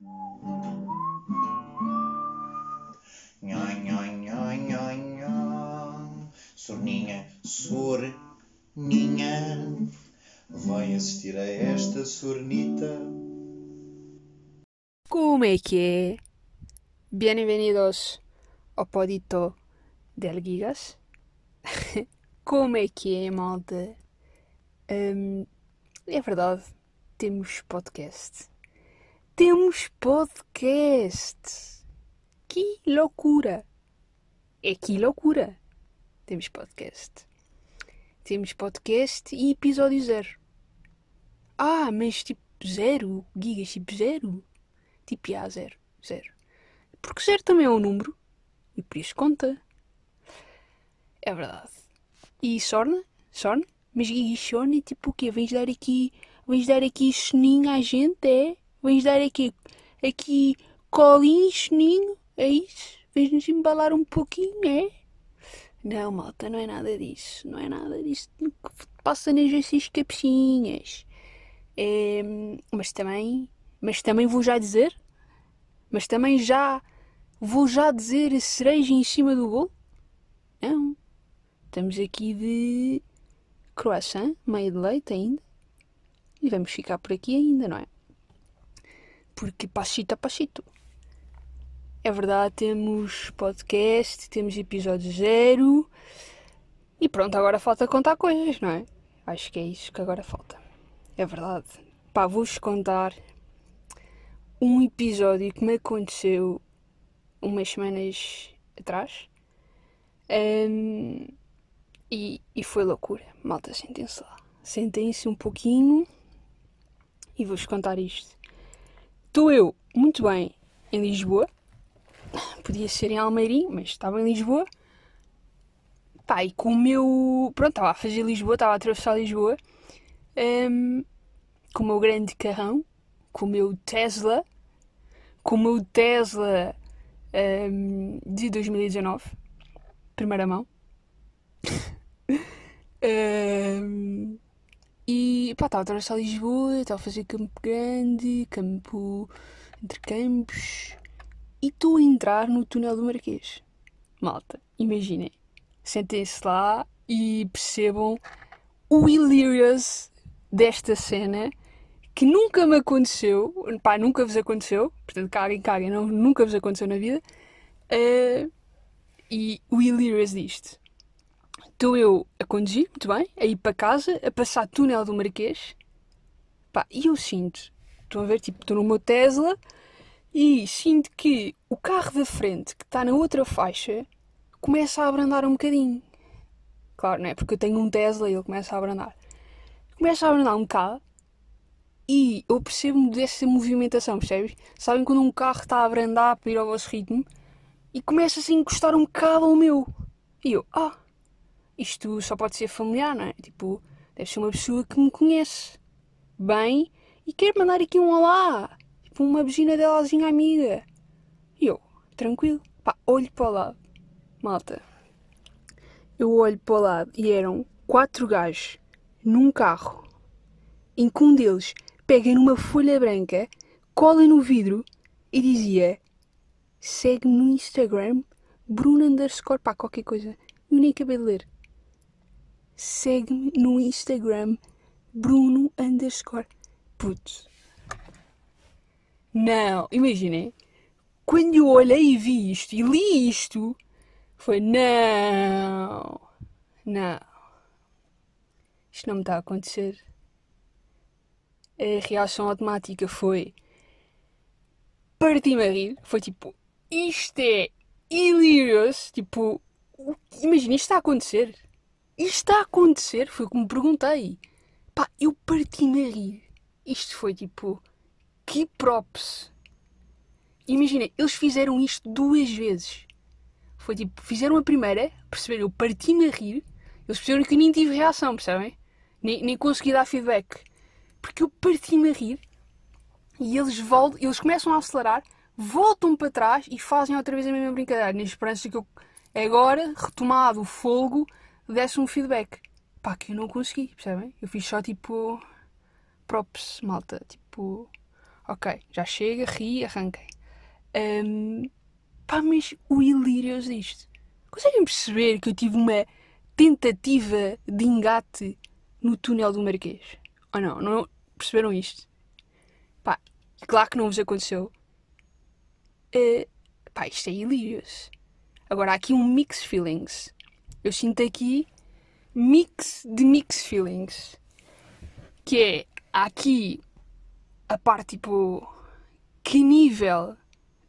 Nhó, nhó, nhó, nhó, nhó. Sorninha, sorninha, vai assistir a esta sornita. Como é que é? Bem-vindos ao podito del Gigas. Como é que é, malta? Hum, é verdade, temos podcast. Temos podcast! Que loucura! É que loucura! Temos podcast. Temos podcast e episódio zero. Ah, mas tipo zero? Gigas tipo zero? Tipo, ah, zero. Zero. Porque zero também é um número. E por isso conta. É verdade. E Sorna? Sorna? Mas Gigi Sorna, tipo o quê? Vens dar aqui... Vens dar aqui soninho à gente, é? Vens dar aqui... Aqui... Colinho, soninho? É isso? Vens-nos embalar um pouquinho, é? Não, malta, não é nada disso. Não é nada disso. Passa nas essas cabecinhas. É, mas também... Mas também vou já dizer... Mas também já... Vou já dizer a cereja em cima do bolo? Não. Estamos aqui de croissant, meio de leite ainda. E vamos ficar por aqui ainda, não é? Porque passito a passito. É verdade, temos podcast, temos episódio zero. E pronto, agora falta contar coisas, não é? Acho que é isso que agora falta. É verdade. Pá, vou-vos contar um episódio que me aconteceu umas semanas atrás. Um, e, e foi loucura. Malta, sentem-se lá. Sentem-se um pouquinho e vou-vos contar isto. Estou eu muito bem em Lisboa. Podia ser em Almeirim, mas estava em Lisboa. Pá, e com o meu. Pronto, estava a fazer Lisboa, estava a atravessar Lisboa. Um, com o meu grande carrão, com o meu Tesla, com o meu Tesla um, de 2019, primeira mão. um, e pá, estava a atravessar Lisboa, estava a fazer campo grande, campo entre campos, e estou a entrar no túnel do Marquês. Malta, imaginem, sentem-se lá e percebam o hilarious desta cena que nunca me aconteceu, pá, nunca vos aconteceu, portanto, caguem, caguem, não, nunca vos aconteceu na vida. Uh, e o hilarious disto. Estou eu a conduzir, muito bem, a ir para casa, a passar túnel do Marquês, pá, e eu sinto, estão a ver, tipo, estou no meu Tesla e sinto que o carro da frente, que está na outra faixa, começa a abrandar um bocadinho. Claro, não é? Porque eu tenho um Tesla e ele começa a abrandar. Começa a abrandar um bocado e eu percebo dessa movimentação, percebes? Sabem quando um carro está a abrandar para ir ao vosso ritmo e começa -se a encostar um bocado ao meu. E eu, ah, isto só pode ser familiar, não é? Tipo, deve ser uma pessoa que me conhece bem e quer mandar aqui um olá, tipo uma buzina delazinha amiga. E eu, tranquilo, pá, olho para o lado, malta. Eu olho para o lado e eram quatro gajos num carro em que um deles pega numa folha branca, cola no vidro e dizia segue-me no Instagram Bruno underscore pá, qualquer coisa. Eu nem acabei de ler. Segue-me no Instagram Bruno underscore putz. Não, imaginem. Quando eu olhei e vi isto e li isto, foi não, não. Isto não me está a acontecer a reação automática foi parti-me a rir. Foi tipo, isto é hilarious. Tipo, imagina, isto está a acontecer. Isto está a acontecer. Foi como perguntei. Pá, eu parti-me a rir. Isto foi tipo, que props. Imagina, eles fizeram isto duas vezes. Foi tipo, fizeram a primeira, perceberam, eu parti-me a rir. Eles perceberam que nem tive reação, percebem? Nem, nem consegui dar feedback porque eu parti-me a rir e eles voltam, eles começam a acelerar, voltam para trás e fazem outra vez a mesma brincadeira, na esperança que eu agora, retomado o fogo, desse um feedback. Pá, que eu não consegui, percebem? Eu fiz só tipo props, malta, tipo Ok, já chega, ri, arranquem. Um, pá, mas o ilírios disto. Conseguem perceber que eu tive uma tentativa de engate no túnel do Marquês? Ou não? Não perceberam isto? Pá, claro que não vos aconteceu. Uh, pá, isto é ilírios. Agora, há aqui um mix feelings. Eu sinto aqui mix de mix feelings. Que é, há aqui a parte tipo, que nível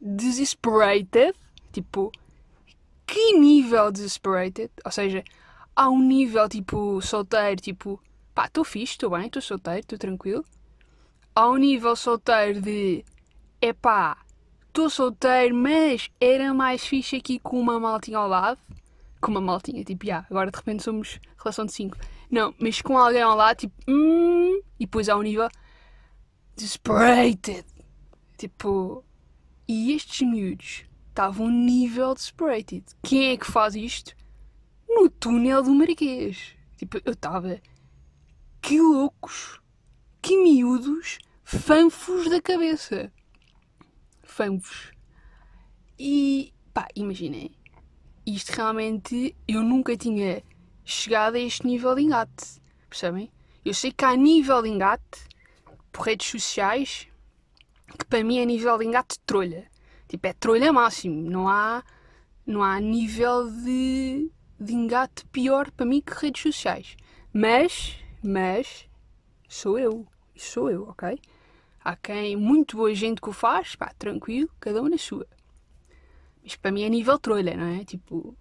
desesperated, tipo, que nível desesperated, ou seja, há um nível tipo solteiro, tipo, pá, estou fixe, estou bem, estou solteiro, estou tranquilo. Há um nível solteiro de, é pá, estou solteiro, mas era mais fixe aqui com uma maltinha ao lado. Com uma maltinha, tipo, já, agora de repente somos relação de 5. Não, mas com alguém ao lado, tipo, hum, e depois há um nível desperate. Tipo, e estes miúdos estavam nível desperate. Quem é que faz isto? No túnel do Marquês. Tipo, eu estava. Que loucos! Que miúdos fanfos da cabeça! Fanfos. E pá, imaginem. Isto realmente eu nunca tinha chegado a este nível de engate. Percebem? Eu sei que há nível de engate por redes sociais que para mim é nível de engate de trolha. Tipo, é trolha máximo. Não há, não há nível de, de engate pior para mim que redes sociais. Mas, mas, sou eu. Sou eu, ok? Há quem, muito boa gente que o faz, pá, tranquilo, cada um na sua. Mas para mim é nível trolha, não é? Tipo,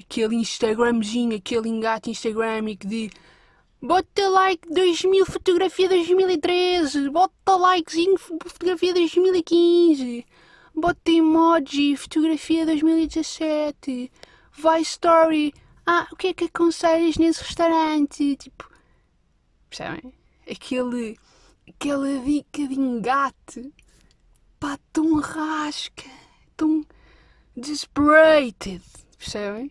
aquele Instagramzinho, aquele engate Instagramico de Bota like 2000, fotografia 2013. Bota likezinho, fotografia 2015. Bota emoji, fotografia 2017. Vai story. Ah, o que é que aconselhas nesse restaurante? Tipo, percebem? Aquele, aquela dica de engate. Pá, tão rasca. Tão desperate. Percebem?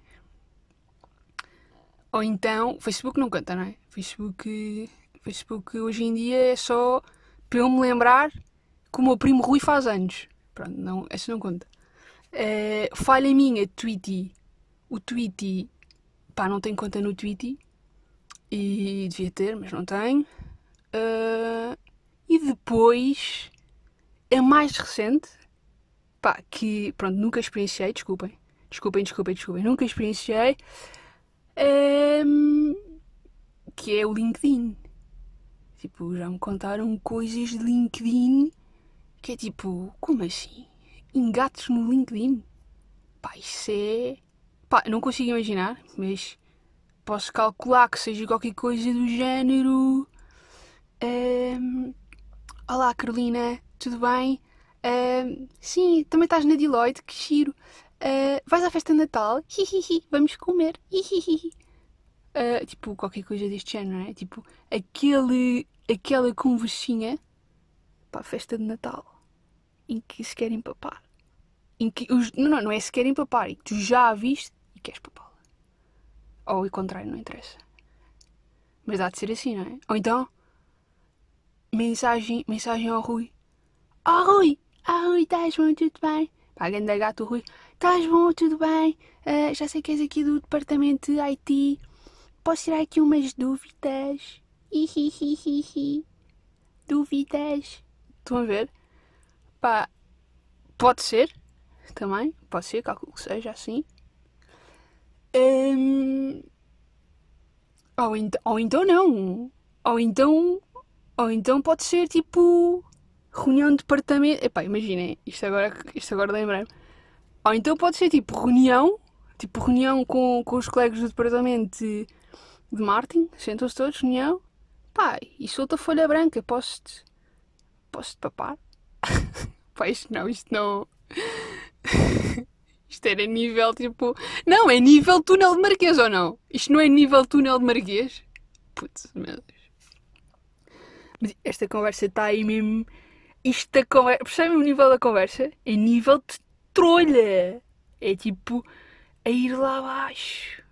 Ou então, Facebook não conta, não é? Facebook, Facebook hoje em dia é só para eu me lembrar que o meu primo Rui faz anos. Pronto, não, essa não conta. Uh, falha minha, Tweety. O Tweety, pá, não tem conta no Tweety. E devia ter, mas não tem. Uh, e depois, a mais recente, pá, que, pronto, nunca experienciei, desculpem. Desculpem, desculpem, desculpem. Nunca experienciei um, que é o LinkedIn. Tipo, já me contaram coisas de LinkedIn que é tipo, como assim? Engates no LinkedIn? Pá, isso é. Pá, não consigo imaginar, mas posso calcular que seja qualquer coisa do género. Um, Olá, Carolina, tudo bem? Sim, também estás na Deloitte, que giro. Uh, vais à festa de Natal? Hihihi, vamos comer. Hihihi. Uh, tipo, qualquer coisa deste género, não é? Tipo, aquele, aquela conversinha para a festa de Natal em que se querem papar. Em que os, não, não é se querem papar, e tu já a viste e queres papá-la. Ou o contrário, não interessa. Mas há de ser assim, não é? Ou então, mensagem, mensagem ao Rui: oh, Rui, ah, Rui, estás bom, tudo bem? Pá, da gato, Rui: Estás bom, tudo bem? Uh, já sei que és aqui do departamento de IT. Posso tirar aqui umas dúvidas? Hihihihi. Dúvidas. Estão a ver? Pá, pode ser. Também. Pode ser, calculo que seja assim. Um... Ou, ent ou então não. Ou então. Ou então pode ser tipo. Reunião de departamento. Epá, imaginem. Isto agora, isto agora lembrei-me. Ou então pode ser tipo reunião. Tipo reunião com, com os colegas do departamento de, de. Sentam-se todos, reunião. Pá, e solta folha branca. Posso-te. Posso-te papar? Pá, isto não, isto não. Isto era nível tipo. Não, é nível túnel de Marquês ou não? Isto não é nível túnel de Marquês? Putz, meu Deus. Mas esta conversa está aí mesmo. Isto conversa. Percebem o nível da conversa? É nível de trolha. É tipo. A ir lá abaixo.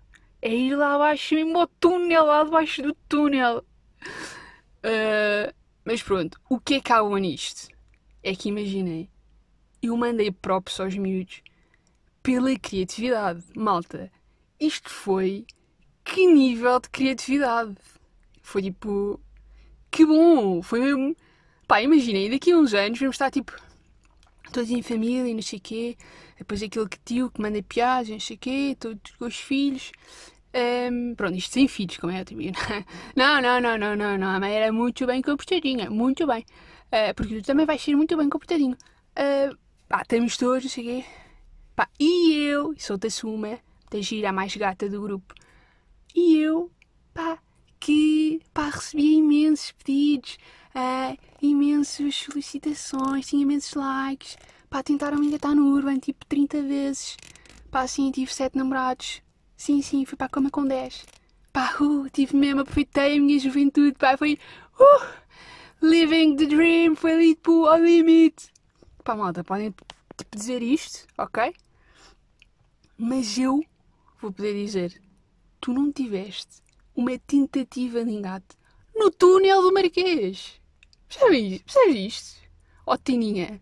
É ir lá abaixo mesmo ao túnel, lá debaixo do túnel. Uh, mas pronto, o que é que há nisto? é que imaginei, eu mandei props aos miúdos pela criatividade. Malta, isto foi. Que nível de criatividade! Foi tipo. Que bom! Foi mesmo. Pá, imaginei, daqui a uns anos vamos estar tipo. Todos em família e não sei o quê. Depois aquele que tio que manda piadas, não sei o quê. Todos com os filhos. Um, pronto, isto sem filhos, como é ótimo. Não, não, não, não, não, não. A mãe era muito bem comportadinha, muito bem. Uh, porque tu também vais ser muito bem comportadinho. Uh, pá, estamos todos, não sei o quê. Pá, e eu, sou-te uma, da gira mais gata do grupo. E eu, pá, que, pá, recebia imensos pedidos, uh, imensas solicitações, tinha imensos likes. Pá, tentaram me engatar no Urban, tipo, 30 vezes. Pá, assim, tive 7 namorados. Sim, sim, fui para a cama com 10. Pá, uh, tive mesmo, aproveitei a minha juventude, pá, foi, uh, living the dream, foi ali, tipo, ao limite. Pá, malta, podem, tipo, dizer isto, ok? Mas eu vou poder dizer: tu não tiveste uma tentativa de engate no túnel do Marquês. Percebes, isto? Ó Tininha.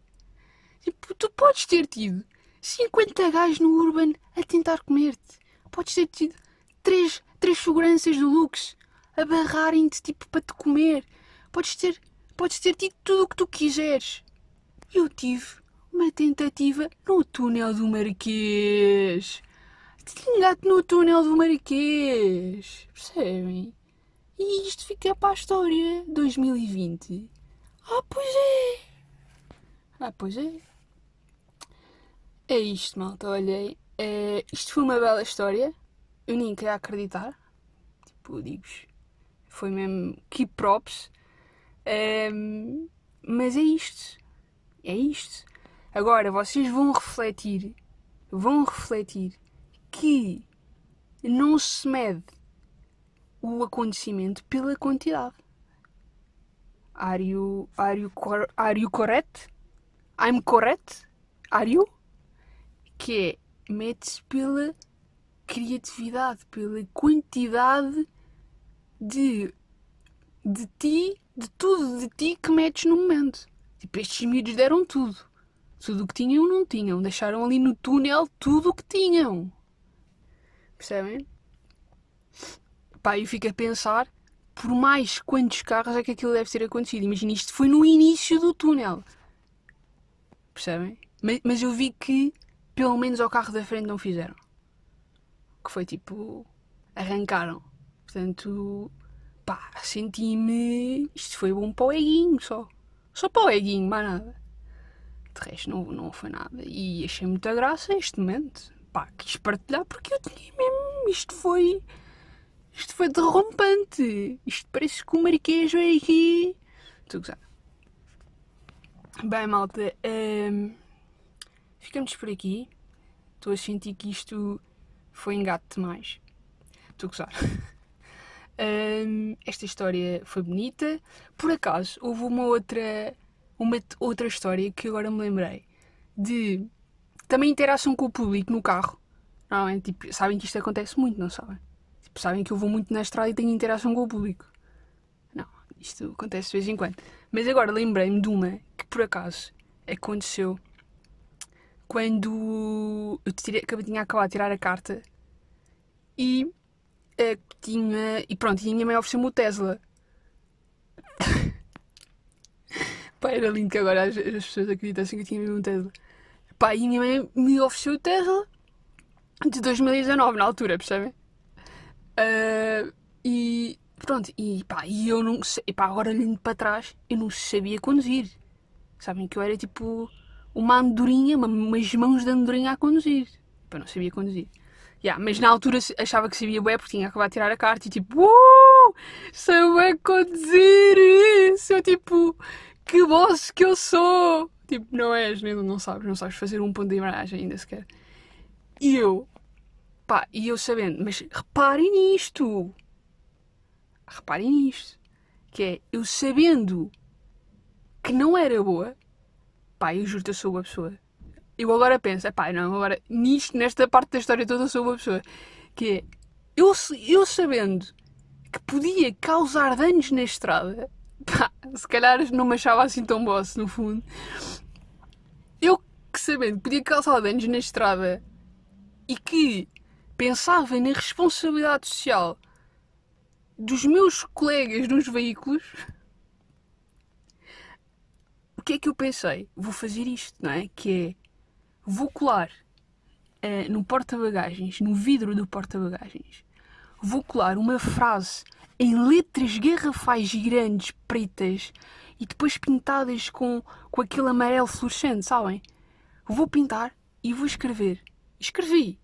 Tipo, tu podes ter tido 50 gajos no Urban a tentar comer-te. Podes ter tido três, três seguranças do Lux a barrarem-te tipo para te comer. Podes ter, podes ter tido tudo o que tu quiseres. Eu tive uma tentativa no túnel do Marquês. Tinha-te no túnel do Marquês. Percebem? E isto fica para a história. 2020. Ah, pois é. É. Isto, malta. Olhei. É, isto foi uma bela história. Eu nem queria acreditar. Tipo, digo-vos. Foi mesmo keep props. É, mas é isto. É isto. Agora vocês vão refletir, vão refletir que não se mede o acontecimento pela quantidade. Are you, are you, are you correct? I'm correct? Are you? Que é, mete-se pela criatividade, pela quantidade de, de ti, de tudo de ti que metes no momento. Tipo, estes miúdos deram tudo. Tudo o que tinham, não tinham. Deixaram ali no túnel tudo o que tinham. Percebem? Pá, eu fico a pensar por mais quantos carros é que aquilo deve ter acontecido. Imagina, isto foi no início do túnel. Percebem? Mas, mas eu vi que pelo menos ao carro da frente não fizeram. Que foi tipo. arrancaram. Portanto, pá, senti-me. Isto foi bom para o só. Só para o eguinho, mais nada. De resto, não, não foi nada. E achei muita graça este momento. Pá, quis partilhar porque eu tinha mesmo. Isto foi. Isto foi derrompante. Isto parece que o Marquês veio aqui. Estou a gozar. Bem, malta. Um, ficamos por aqui. Estou a sentir que isto foi engate demais. Estou a gozar. Um, esta história foi bonita. Por acaso, houve uma outra uma outra história que agora me lembrei de também interação com o público no carro. Normalmente, tipo, sabem que isto acontece muito, não sabem? Tipo, sabem que eu vou muito na estrada e tenho interação com o público. Não, isto acontece de vez em quando. Mas agora lembrei-me de uma que por acaso aconteceu quando eu tirei, tinha acabado de tirar a carta e uh, tinha. E pronto, e a minha mãe ofereceu-me o Tesla. Pá, era lindo que agora as, as pessoas acreditassem que eu tinha mesmo um Tesla. Pá, e a minha mãe me ofereceu o Tesla de 2019, na altura, percebem? Uh, e pronto, e pá, e eu não sei, pá, agora olhando para trás, eu não sabia conduzir. Sabem que eu era tipo uma andorinha, uma, umas mãos de andorinha a conduzir. Pá, não sabia conduzir. Yeah, mas na altura achava que sabia bué porque tinha acabado de tirar a carta e tipo, uh, sei bué conduzir! Sou tipo, que boss que eu sou! Tipo, não és, nem não sabes, não sabes fazer um ponto de embreagem ainda sequer. E eu, pá, e eu sabendo, mas reparem nisto! Reparem nisto! Que é, eu sabendo que não era boa, pá, eu juro-te, eu sou boa pessoa. Eu agora penso, pá, não, agora, nisto, nesta parte da história toda, eu sou boa pessoa. Que é, eu, eu sabendo que podia causar danos na estrada, pá, se calhar não me achava assim tão boss, no fundo. Eu que sabendo que podia causar danos na estrada e que pensava na responsabilidade social dos meus colegas nos veículos, o que é que eu pensei? Vou fazer isto, não é? Que é, vou colar uh, no porta-bagagens, no vidro do porta-bagagens, vou colar uma frase em letras garrafais grandes, pretas, e depois pintadas com, com aquele amarelo fluorescente, sabem? Vou pintar e vou escrever. Escrevi.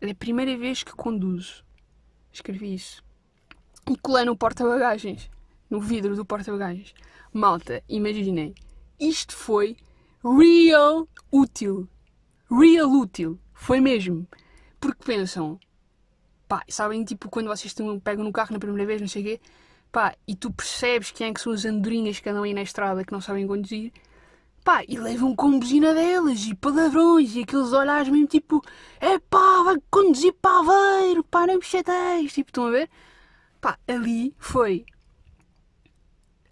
É a primeira vez que conduzo. Escrevi isso. E colei no porta-bagagens. No vidro do porta-bagagens. Malta, imaginem. Isto foi real útil. Real útil. Foi mesmo. Porque pensam, pá, sabem, tipo, quando vocês pegam no carro na primeira vez, não sei o quê, pá, e tu percebes quem é que são as andorinhas que andam aí na estrada que não sabem conduzir, pá, e levam com buzina delas, e palavrões, e aqueles olhares mesmo tipo, é pá, vai conduzir para Aveiro, pá, não me chateias, tipo, estão a ver? Pá, ali foi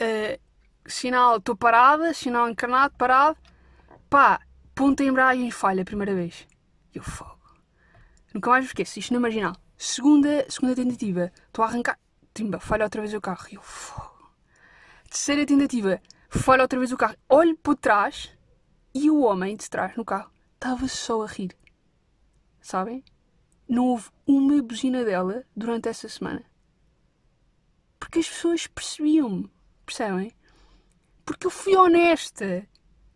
uh, sinal, estou parada, sinal encarnado, parado, pá, ponta em embreagem falha a primeira vez. E eu fogo. Nunca mais me esqueço, isto não é marginal. Segunda, segunda tentativa, estou a arrancar, timba, falha outra vez o carro. E eu fogo. Terceira tentativa, falha outra vez o carro. Olho para trás e o homem de trás no carro estava só a rir. Sabem? Não houve uma buzina dela durante essa semana. Porque as pessoas percebiam-me. Percebem? Porque eu fui honesta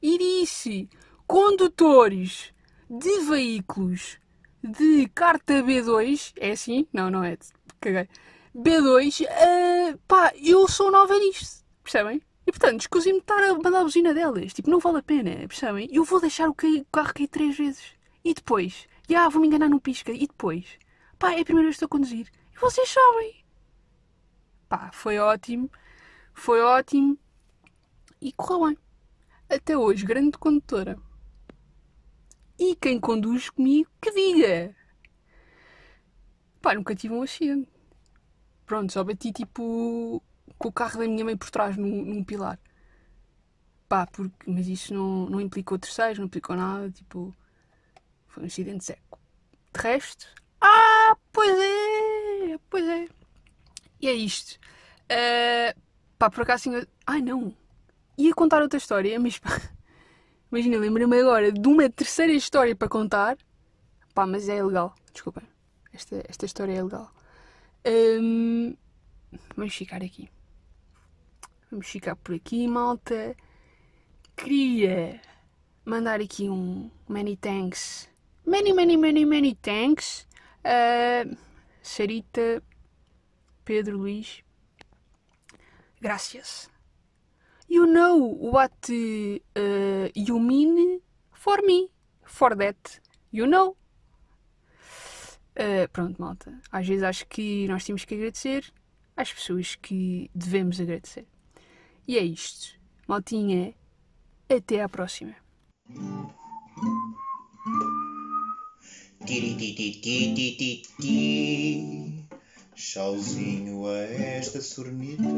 e disse: condutores de veículos de carta B2, é assim? Não, não é. Caguei. B2, uh, eh, pá, eu sou nova nisto, percebem? E portanto, escusem-me estar a mandar a buzina delas. Tipo, não vale a pena, percebem? Eu vou deixar o, carro cair três vezes. E depois? Já, vou-me enganar no pisca. E depois? Pá, é a primeira vez que estou a conduzir. E vocês sabem. Pá, foi ótimo. Foi ótimo. E correu bem. Até hoje, grande condutora. E quem conduz comigo, que diga! Pá, nunca tive um acidente. Pronto, só bati tipo com o carro da minha mãe por trás num, num pilar. Pá, porque, mas isso não, não implicou terceiros, não implicou nada, tipo. Foi um acidente seco. De resto. Ah, pois é! Pois é. E é isto. Uh, pá, por acaso assim. Ai não! Ia contar outra história, mas pá. Imagina, lembrei-me agora de uma terceira história para contar. Pá, mas é ilegal. Desculpem. Esta, esta história é ilegal. Um, vamos ficar aqui. Vamos ficar por aqui, malta. Queria mandar aqui um many thanks. Many, many, many, many thanks. Uh, Sarita, Pedro Luís. Gracias you know what uh, you mean for me. For that, you know. Uh, pronto, malta. Às vezes acho que nós temos que agradecer às pessoas que devemos agradecer. E é isto. Maltinha, até à próxima. Tchauzinho a esta sornita